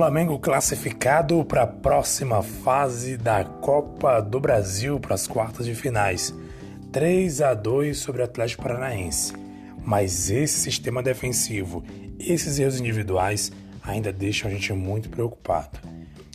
Flamengo classificado para a próxima fase da Copa do Brasil para as quartas de finais. 3 a 2 sobre o Atlético Paranaense. Mas esse sistema defensivo, esses erros individuais ainda deixam a gente muito preocupado.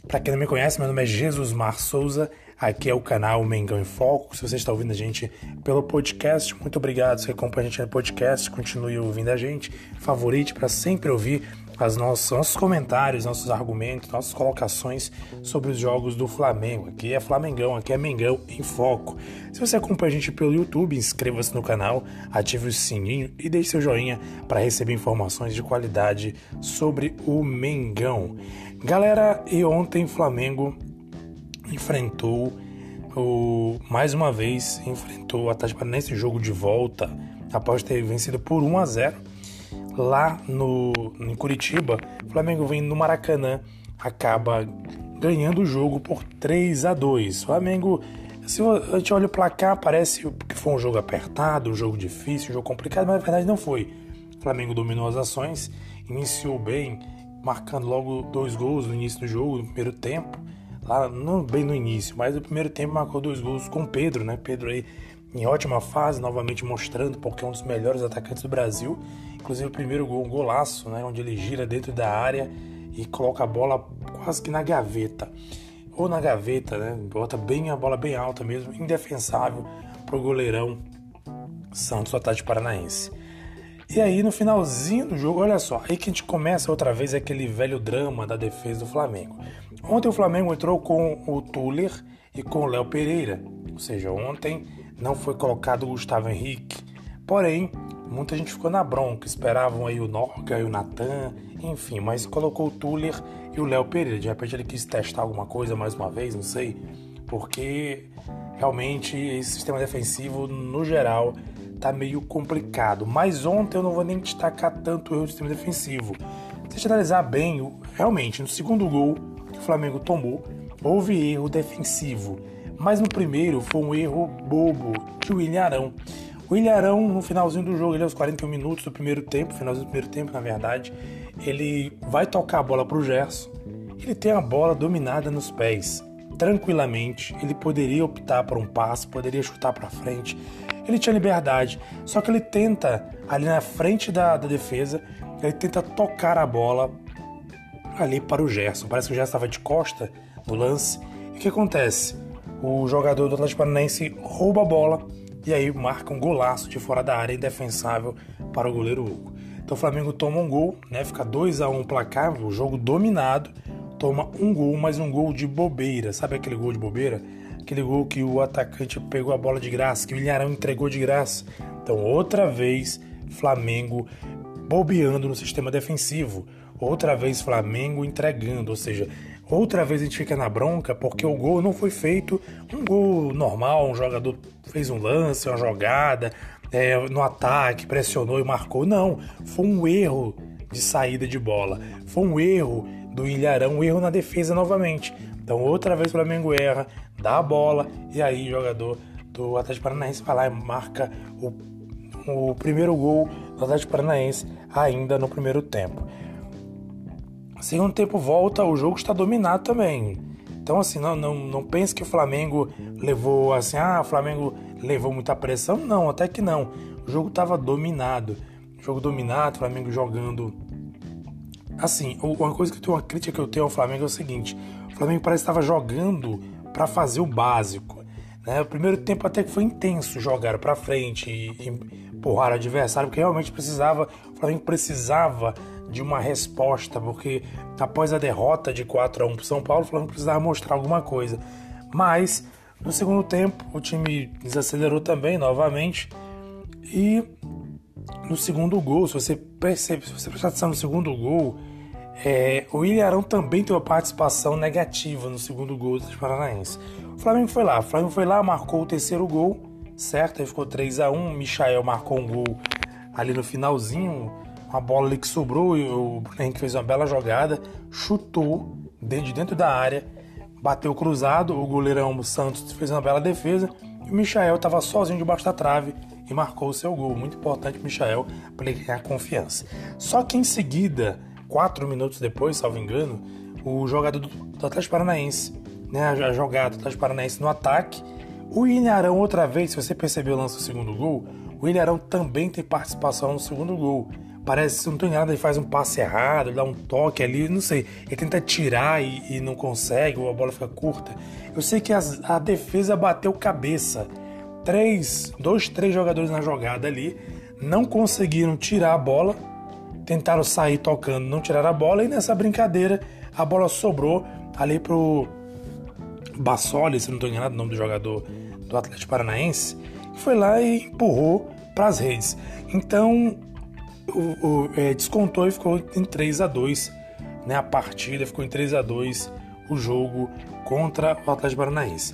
Para quem não me conhece, meu nome é Jesus Mar Souza. Aqui é o canal Mengão em Foco. Se você está ouvindo a gente pelo podcast, muito obrigado. Se acompanha a gente no podcast, continue ouvindo a gente. Favorite para sempre ouvir as nossos, nossos comentários, nossos argumentos, nossas colocações sobre os jogos do Flamengo. Aqui é Flamengão, aqui é Mengão em Foco. Se você acompanha a gente pelo YouTube, inscreva-se no canal, ative o sininho e deixe seu joinha para receber informações de qualidade sobre o Mengão. Galera, e ontem Flamengo enfrentou o, mais uma vez enfrentou o Atlético Paranaense jogo de volta após ter vencido por 1 a 0 lá no, em Curitiba, o Flamengo vem no Maracanã, acaba ganhando o jogo por 3 a 2. O Flamengo, se a gente olha o placar, parece que foi um jogo apertado, um jogo difícil, um jogo complicado, mas na verdade não foi. O Flamengo dominou as ações, iniciou bem, marcando logo dois gols no início do jogo, no primeiro tempo. Lá, não bem no início, mas no primeiro tempo marcou dois gols com Pedro, né? Pedro aí em ótima fase, novamente mostrando porque é um dos melhores atacantes do Brasil. Inclusive o primeiro gol, um golaço, né, onde ele gira dentro da área e coloca a bola quase que na gaveta. Ou na gaveta, né? Bota bem a bola bem alta mesmo, indefensável pro goleirão Santos Atlético Paranaense. E aí no finalzinho do jogo, olha só, aí que a gente começa outra vez aquele velho drama da defesa do Flamengo. Ontem o Flamengo entrou com o Tuller e com o Léo Pereira, ou seja, ontem não foi colocado o Gustavo Henrique. Porém, muita gente ficou na bronca, esperavam aí o Norga e o Natan, enfim, mas colocou o Tuller e o Léo Pereira. De repente ele quis testar alguma coisa mais uma vez, não sei, porque realmente esse sistema defensivo, no geral, tá meio complicado. Mas ontem eu não vou nem destacar tanto o erro do sistema defensivo. Se você analisar bem, realmente, no segundo gol que o Flamengo tomou, houve erro defensivo. Mas no primeiro foi um erro bobo de William Arão. O Ilharão, no finalzinho do jogo, ele aos 41 minutos do primeiro tempo, finalzinho do primeiro tempo, na verdade, ele vai tocar a bola para o Gerson. Ele tem a bola dominada nos pés, tranquilamente. Ele poderia optar por um passe, poderia chutar para frente. Ele tinha liberdade, só que ele tenta, ali na frente da, da defesa, ele tenta tocar a bola ali para o Gerson. Parece que o Gerson estava de costa no lance. E o que acontece? O jogador do Atlético Paranaense rouba a bola e aí marca um golaço de fora da área indefensável para o goleiro Hugo. Então o Flamengo toma um gol, né? Fica 2 a 1 um placar, o jogo dominado, toma um gol, mas um gol de bobeira. Sabe aquele gol de bobeira? Aquele gol que o atacante pegou a bola de graça, que o Ilharão entregou de graça. Então outra vez Flamengo bobeando no sistema defensivo. Outra vez Flamengo entregando, ou seja, Outra vez a gente fica na bronca porque o gol não foi feito um gol normal, um jogador fez um lance, uma jogada, é, no ataque, pressionou e marcou. Não, foi um erro de saída de bola. Foi um erro do Ilharão, um erro na defesa novamente. Então outra vez o Flamengo erra, dá a bola e aí o jogador do Atlético Paranaense vai lá e marca o, o primeiro gol do Atlético Paranaense ainda no primeiro tempo. Segundo tempo volta, o jogo está dominado também. Então, assim, não, não, não pense que o Flamengo levou assim, ah, o Flamengo levou muita pressão. Não, até que não. O jogo estava dominado. jogo dominado, Flamengo jogando. Assim, uma coisa que eu tenho, uma crítica que eu tenho ao Flamengo é o seguinte: o Flamengo parece que estava jogando para fazer o básico. Né? O primeiro tempo até que foi intenso, jogaram para frente e empurraram o adversário, porque realmente precisava, o Flamengo precisava de uma resposta, porque após a derrota de 4 a 1 para o São Paulo, o Flamengo precisava mostrar alguma coisa. Mas no segundo tempo o time desacelerou também novamente e no segundo gol, se você percebe, se você prestar atenção no segundo gol, é, o Ilharão também teve uma participação negativa no segundo gol do Paranaense. O Flamengo foi lá, o Flamengo foi lá, marcou o terceiro gol, certo? Aí ficou 3 a 1 Michael marcou um gol ali no finalzinho, uma bola ali que sobrou e o Henrique fez uma bela jogada, chutou de dentro da área, bateu cruzado, o goleirão Santos fez uma bela defesa e o Michael estava sozinho debaixo da trave e marcou o seu gol. Muito importante, Michael, para ele ganhar confiança. Só que em seguida, quatro minutos depois, salvo engano, o jogador do Atlético Paranaense, né, a jogada do Atlético Paranaense no ataque, o Ilharão, outra vez, se você percebeu o lance do segundo gol, o Ilharão também tem participação no segundo gol. Parece, se não estou enganado, ele faz um passe errado, dá um toque ali, não sei. Ele tenta tirar e, e não consegue, ou a bola fica curta. Eu sei que as, a defesa bateu cabeça. Três, dois, três jogadores na jogada ali não conseguiram tirar a bola, tentaram sair tocando, não tiraram a bola, e nessa brincadeira a bola sobrou ali pro Bassoli, se não estou enganado, o nome do jogador do Atlético Paranaense, que foi lá e empurrou para as redes. Então o, o é, descontou e ficou em 3 a 2 né, a partida, ficou em 3 a 2 o jogo contra o Atlético Paranaense.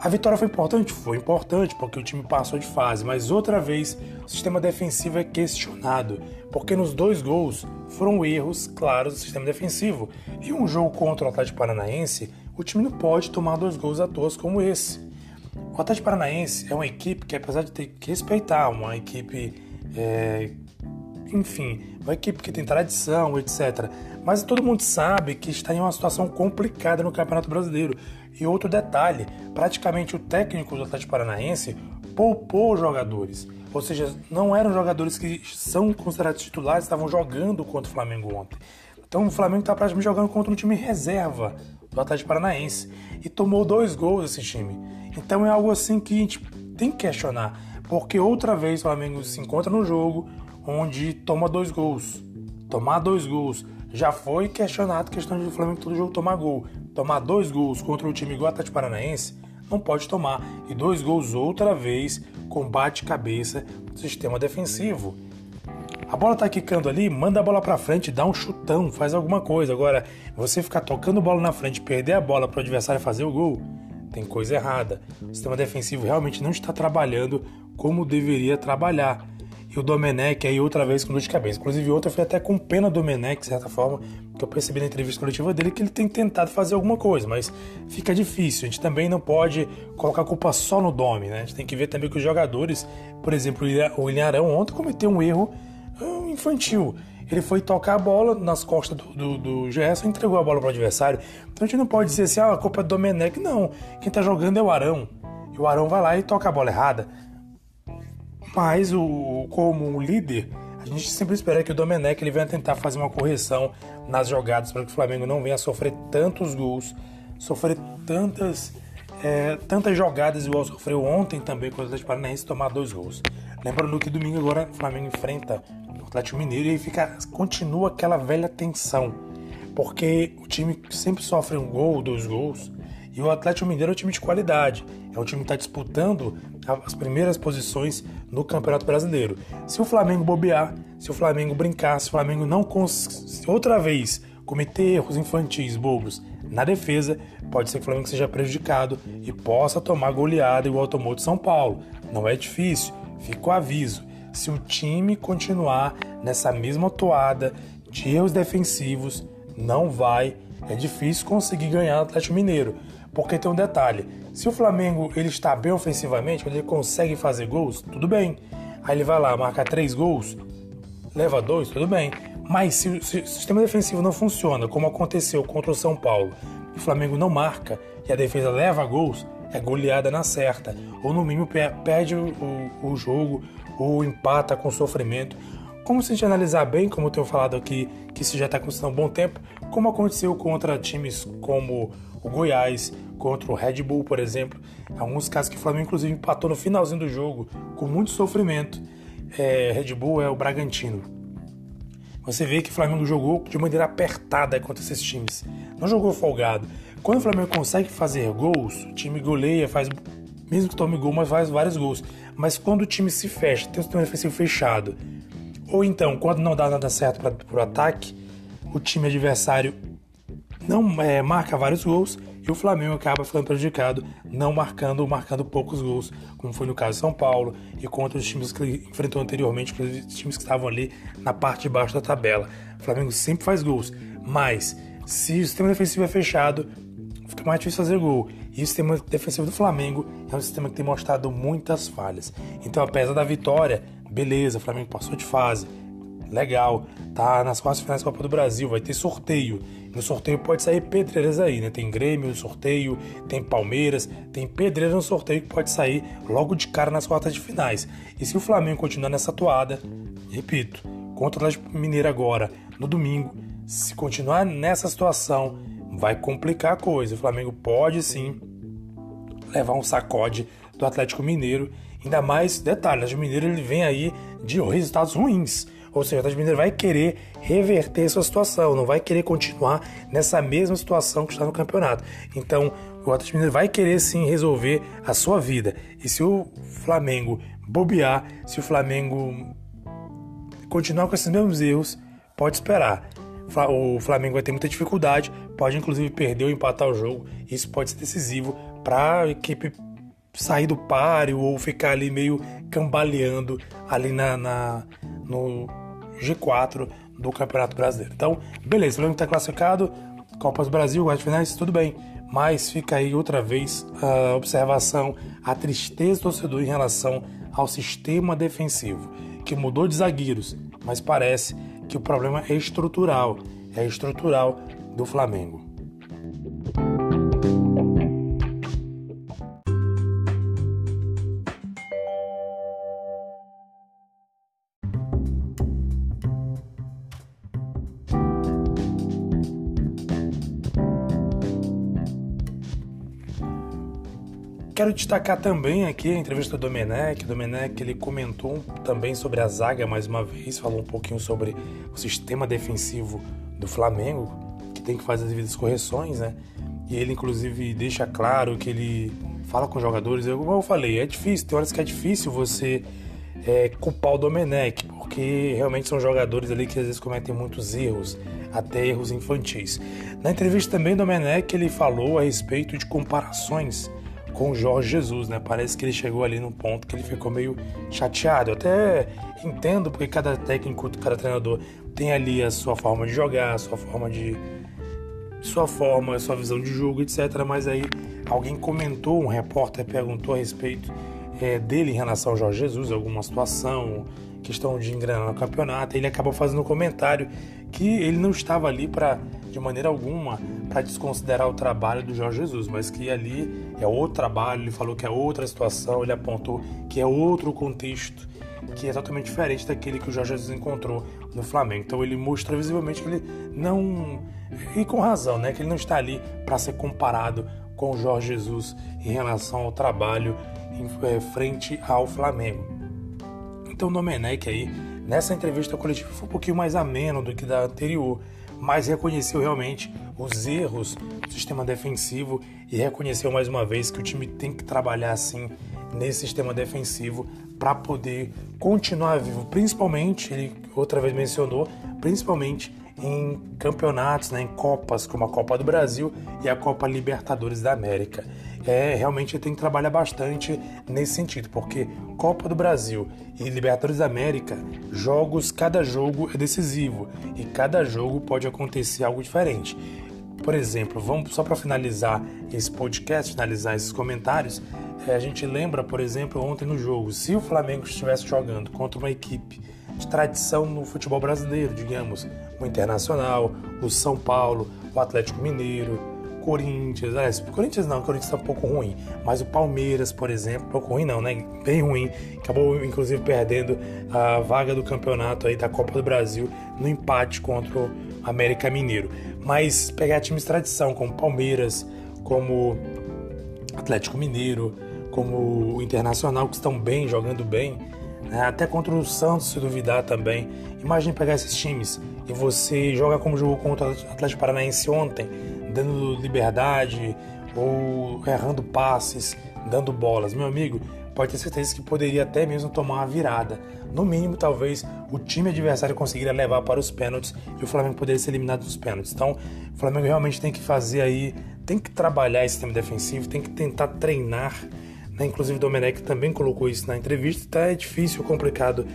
A vitória foi importante? Foi importante, porque o time passou de fase, mas outra vez o sistema defensivo é questionado, porque nos dois gols foram erros claros do sistema defensivo. E um jogo contra o Atlético Paranaense, o time não pode tomar dois gols à toa como esse. O Atlético Paranaense é uma equipe que, apesar de ter que respeitar, uma equipe é, enfim, uma equipe que tem tradição, etc. Mas todo mundo sabe que está em uma situação complicada no Campeonato Brasileiro. E outro detalhe, praticamente o técnico do Atlético Paranaense poupou jogadores. Ou seja, não eram jogadores que são considerados titulares, estavam jogando contra o Flamengo ontem. Então o Flamengo está praticamente jogando contra um time reserva do Atlético Paranaense e tomou dois gols esse time. Então é algo assim que a gente tem que questionar, porque outra vez o Flamengo se encontra no jogo, onde toma dois gols. Tomar dois gols. Já foi questionado questão de Flamengo todo jogo tomar gol. Tomar dois gols contra o time igual Paranaense, não pode tomar. E dois gols outra vez, combate cabeça sistema defensivo. A bola tá quicando ali, manda a bola para frente, dá um chutão, faz alguma coisa. Agora, você ficar tocando bola na frente, perder a bola para o adversário fazer o gol, tem coisa errada. O sistema defensivo realmente não está trabalhando como deveria trabalhar. E o Domenech aí outra vez com dor de cabeça. Inclusive, outra foi até com pena do Domenech, de certa forma, que eu percebi na entrevista coletiva dele que ele tem tentado fazer alguma coisa, mas fica difícil. A gente também não pode colocar a culpa só no Dome, né? A gente tem que ver também que os jogadores, por exemplo, o William Arão ontem cometeu um erro ah, infantil. Ele foi tocar a bola nas costas do, do, do Gerson e entregou a bola para o adversário. Então a gente não pode dizer assim, ah, a culpa é do Domenech. Não, quem tá jogando é o Arão. E o Arão vai lá e toca a bola errada. Mas o, como líder, a gente sempre espera que o Domenech ele venha tentar fazer uma correção nas jogadas para que o Flamengo não venha sofrer tantos gols, sofrer tantas é, tantas jogadas igual sofreu ontem também com o Atlético Paranaense tomar dois gols. Lembrando que domingo agora o Flamengo enfrenta o Atlético Mineiro e aí fica, continua aquela velha tensão, porque o time sempre sofre um gol, dois gols, e o Atlético Mineiro é um time de qualidade. É um time que está disputando as primeiras posições no Campeonato Brasileiro. Se o Flamengo bobear, se o Flamengo brincar, se o Flamengo não outra vez cometer erros infantis, bobos na defesa, pode ser que o Flamengo seja prejudicado e possa tomar goleada igual tomou de São Paulo. Não é difícil, fica o aviso. Se o time continuar nessa mesma toada de erros defensivos, não vai, é difícil conseguir ganhar o Atlético Mineiro. Porque tem um detalhe: se o Flamengo ele está bem ofensivamente, quando ele consegue fazer gols, tudo bem. Aí ele vai lá, marca três gols, leva dois, tudo bem. Mas se, o sistema defensivo não funciona, como aconteceu contra o São Paulo, e o Flamengo não marca e a defesa leva gols, é goleada na certa. Ou no mínimo perde o, o, o jogo, ou empata com sofrimento. Como se a gente analisar bem, como eu tenho falado aqui, que isso já está acontecendo há um bom tempo, como aconteceu contra times como o Goiás, contra o Red Bull, por exemplo. Alguns casos que o Flamengo, inclusive, empatou no finalzinho do jogo, com muito sofrimento. É, Red Bull é o Bragantino. Você vê que o Flamengo jogou de maneira apertada contra esses times. Não jogou folgado. Quando o Flamengo consegue fazer gols, o time goleia, faz mesmo que tome gol, mas faz vários gols. Mas quando o time se fecha, tem o sistema defensivo fechado, ou então quando não dá nada certo para o ataque, o time adversário não é, marca vários gols e o Flamengo acaba ficando prejudicado, não marcando ou marcando poucos gols, como foi no caso de São Paulo e contra os times que enfrentou anteriormente, os times que estavam ali na parte de baixo da tabela. O Flamengo sempre faz gols, mas se o sistema defensivo é fechado, fica mais difícil fazer gol. E o sistema defensivo do Flamengo é um sistema que tem mostrado muitas falhas. Então, apesar da vitória, beleza, o Flamengo passou de fase, legal, tá nas quartas finais da Copa do Brasil, vai ter sorteio. No sorteio pode sair pedreiras aí, né? Tem Grêmio no sorteio, tem Palmeiras, tem pedreira no sorteio que pode sair logo de cara nas quartas de finais. E se o Flamengo continuar nessa toada, repito, contra o Atlético Mineiro agora, no domingo, se continuar nessa situação, vai complicar a coisa. O Flamengo pode sim levar um sacode do Atlético Mineiro. Ainda mais, detalhe, o Atlético Mineiro ele vem aí de resultados ruins. Ou seja, o Atlético Mineiro vai querer reverter sua situação, não vai querer continuar nessa mesma situação que está no campeonato. Então, o Atlético Mineiro vai querer sim resolver a sua vida. E se o Flamengo bobear, se o Flamengo continuar com esses mesmos erros, pode esperar. O Flamengo vai ter muita dificuldade, pode inclusive perder ou empatar o jogo. Isso pode ser decisivo para a equipe sair do páreo ou ficar ali meio cambaleando ali na, na no G4 do Campeonato Brasileiro. Então, beleza, o Flamengo está classificado, Copas do Brasil, quartas finais, tudo bem. Mas fica aí outra vez a observação, a tristeza do torcedor em relação ao sistema defensivo, que mudou de zagueiros, mas parece que o problema é estrutural, é estrutural do Flamengo. Quero destacar também aqui a entrevista do Domenech. O Domenech ele comentou também sobre a zaga mais uma vez, falou um pouquinho sobre o sistema defensivo do Flamengo, que tem que fazer as devidas correções, né? E ele inclusive deixa claro que ele fala com os jogadores, eu, como eu falei, é difícil, tem horas que é difícil você é, culpar o Domenech, porque realmente são jogadores ali que às vezes cometem muitos erros, até erros infantis. Na entrevista também, Domenech ele falou a respeito de comparações com o Jorge Jesus, né? Parece que ele chegou ali num ponto que ele ficou meio chateado. Eu até entendo porque cada técnico, cada treinador tem ali a sua forma de jogar, a sua forma de sua forma, sua visão de jogo, etc. Mas aí alguém comentou, um repórter perguntou a respeito é, dele em relação ao Jorge Jesus, alguma situação, questão de engrenar no campeonato. Ele acabou fazendo um comentário que ele não estava ali para de maneira alguma para desconsiderar o trabalho do Jorge Jesus, mas que ali é outro trabalho, ele falou que é outra situação, ele apontou que é outro contexto, que é totalmente diferente daquele que o Jorge Jesus encontrou no Flamengo. Então ele mostra visivelmente que ele não e com razão, né, que ele não está ali para ser comparado com o Jorge Jesus em relação ao trabalho em é, frente ao Flamengo. Então o Domenech aí nessa entrevista coletiva foi um pouquinho mais ameno do que da anterior mas reconheceu realmente os erros do sistema defensivo e reconheceu mais uma vez que o time tem que trabalhar assim nesse sistema defensivo para poder continuar vivo, principalmente, ele outra vez mencionou, principalmente em campeonatos, né, em copas como a Copa do Brasil e a Copa Libertadores da América é realmente tem que trabalhar bastante nesse sentido, porque Copa do Brasil e Libertadores da América, jogos, cada jogo é decisivo e cada jogo pode acontecer algo diferente. Por exemplo, vamos só para finalizar esse podcast, finalizar esses comentários, é, a gente lembra, por exemplo, ontem no jogo, se o Flamengo estivesse jogando contra uma equipe de tradição no futebol brasileiro, digamos, o Internacional, o São Paulo, o Atlético Mineiro, Corinthians, aliás, Corinthians não, Corinthians tá um pouco ruim, mas o Palmeiras, por exemplo, um pouco ruim não, né? Bem ruim, acabou inclusive perdendo a vaga do campeonato aí da Copa do Brasil no empate contra o América Mineiro. Mas pegar times tradição como Palmeiras, como Atlético Mineiro, como o Internacional, que estão bem, jogando bem, né? até contra o Santos, se duvidar também. Imagine pegar esses times e você joga como jogou contra o Atlético Paranaense ontem, dando liberdade ou errando passes, dando bolas. Meu amigo, pode ter certeza que poderia até mesmo tomar uma virada. No mínimo, talvez o time adversário conseguiria levar para os pênaltis e o Flamengo poderia ser eliminado dos pênaltis. Então, o Flamengo realmente tem que fazer aí, tem que trabalhar esse sistema defensivo, tem que tentar treinar. Né? Inclusive, o Domenech também colocou isso na entrevista. Tá, é difícil, complicado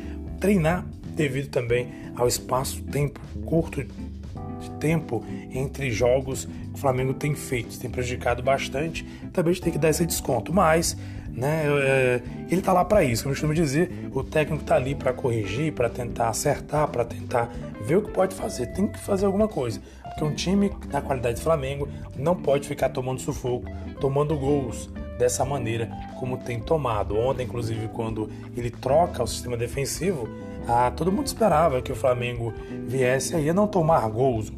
treinar devido também ao espaço, tempo curto de tempo entre jogos que o Flamengo tem feito, tem prejudicado bastante. Também a gente tem que dar esse desconto, mas né, é, ele está lá para isso, como eu costumo dizer, o técnico está ali para corrigir, para tentar acertar, para tentar ver o que pode fazer. Tem que fazer alguma coisa, porque um time da qualidade do Flamengo não pode ficar tomando sufoco, tomando gols dessa maneira como tem tomado. Ontem, inclusive, quando ele troca o sistema defensivo, ah, todo mundo esperava que o Flamengo viesse aí a não tomar gols.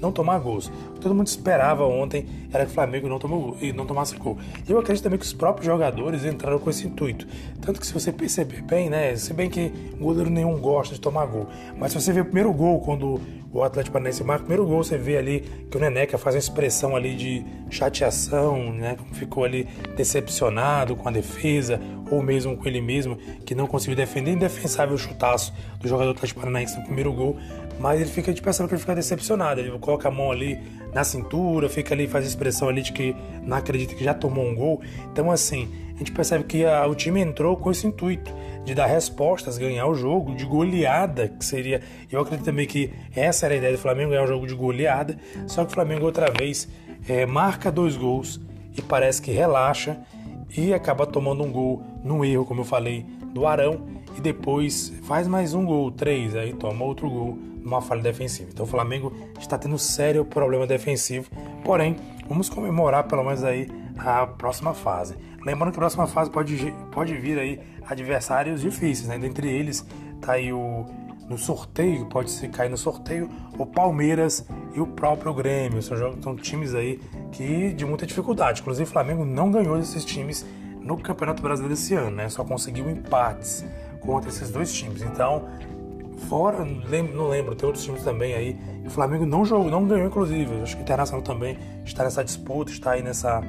Não tomar gols. Todo mundo esperava ontem era que o Flamengo não, tomou, não tomasse gol. E eu acredito também que os próprios jogadores entraram com esse intuito. Tanto que se você perceber bem, né? Se bem que goleiro nenhum gosta de tomar gol. Mas se você ver o primeiro gol, quando o Atlético Paranaense marca o primeiro gol, você vê ali que o Neneca faz uma expressão ali de chateação, né? Ficou ali decepcionado com a defesa, ou mesmo com ele mesmo, que não conseguiu defender. Indefensável o chutaço do jogador do Atlético Paranaense no primeiro gol. Mas ele fica de pensando que ele fica decepcionado. Ele coloca a mão ali na cintura, fica ali, faz a expressão ali de que não acredita que já tomou um gol. Então, assim, a gente percebe que a, o time entrou com esse intuito de dar respostas, ganhar o jogo, de goleada, que seria. Eu acredito também que essa era a ideia do Flamengo, ganhar o jogo de goleada. Só que o Flamengo outra vez é, marca dois gols e parece que relaxa e acaba tomando um gol no erro, como eu falei, do Arão. E depois faz mais um gol, três, aí toma outro gol numa falha defensiva. Então o Flamengo está tendo sério problema defensivo. Porém, vamos comemorar pelo menos aí a próxima fase. Lembrando que a próxima fase pode, pode vir aí adversários difíceis, né? Dentre eles tá aí o no sorteio, pode se cair no sorteio, o Palmeiras e o próprio Grêmio. São, são times aí que de muita dificuldade. Inclusive o Flamengo não ganhou desses times no Campeonato Brasileiro esse ano, né? Só conseguiu empates contra esses dois times. Então, fora, não lembro, tem outros times também aí. O Flamengo não jogou, não ganhou, inclusive. Acho que o Internacional também está nessa disputa, está aí nessa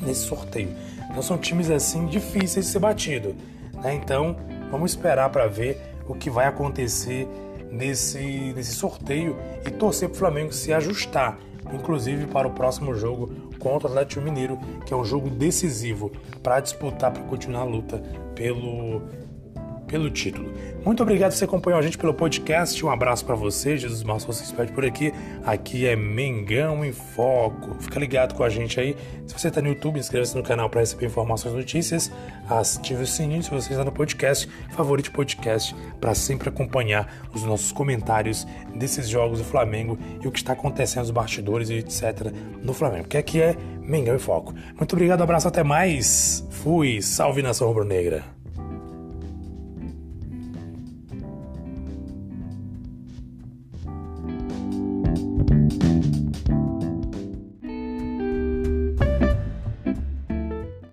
nesse sorteio. Então são times assim difíceis de ser batido, né? Então vamos esperar para ver o que vai acontecer nesse, nesse sorteio e torcer para o Flamengo se ajustar, inclusive para o próximo jogo contra o Atlético Mineiro, que é um jogo decisivo para disputar, para continuar a luta pelo pelo título. Muito obrigado você acompanhou a gente pelo podcast. Um abraço para você, Jesus Marcos, você espera por aqui. Aqui é Mengão em Foco. Fica ligado com a gente aí. Se você está no YouTube, inscreva-se no canal para receber informações, notícias. Ative o sininho se você está no podcast. Favorite o podcast para sempre acompanhar os nossos comentários desses jogos do Flamengo e o que está acontecendo nos bastidores e etc. no Flamengo. Porque aqui é Mengão em Foco. Muito obrigado, um abraço, até mais. Fui. Salve nação rubro-negra.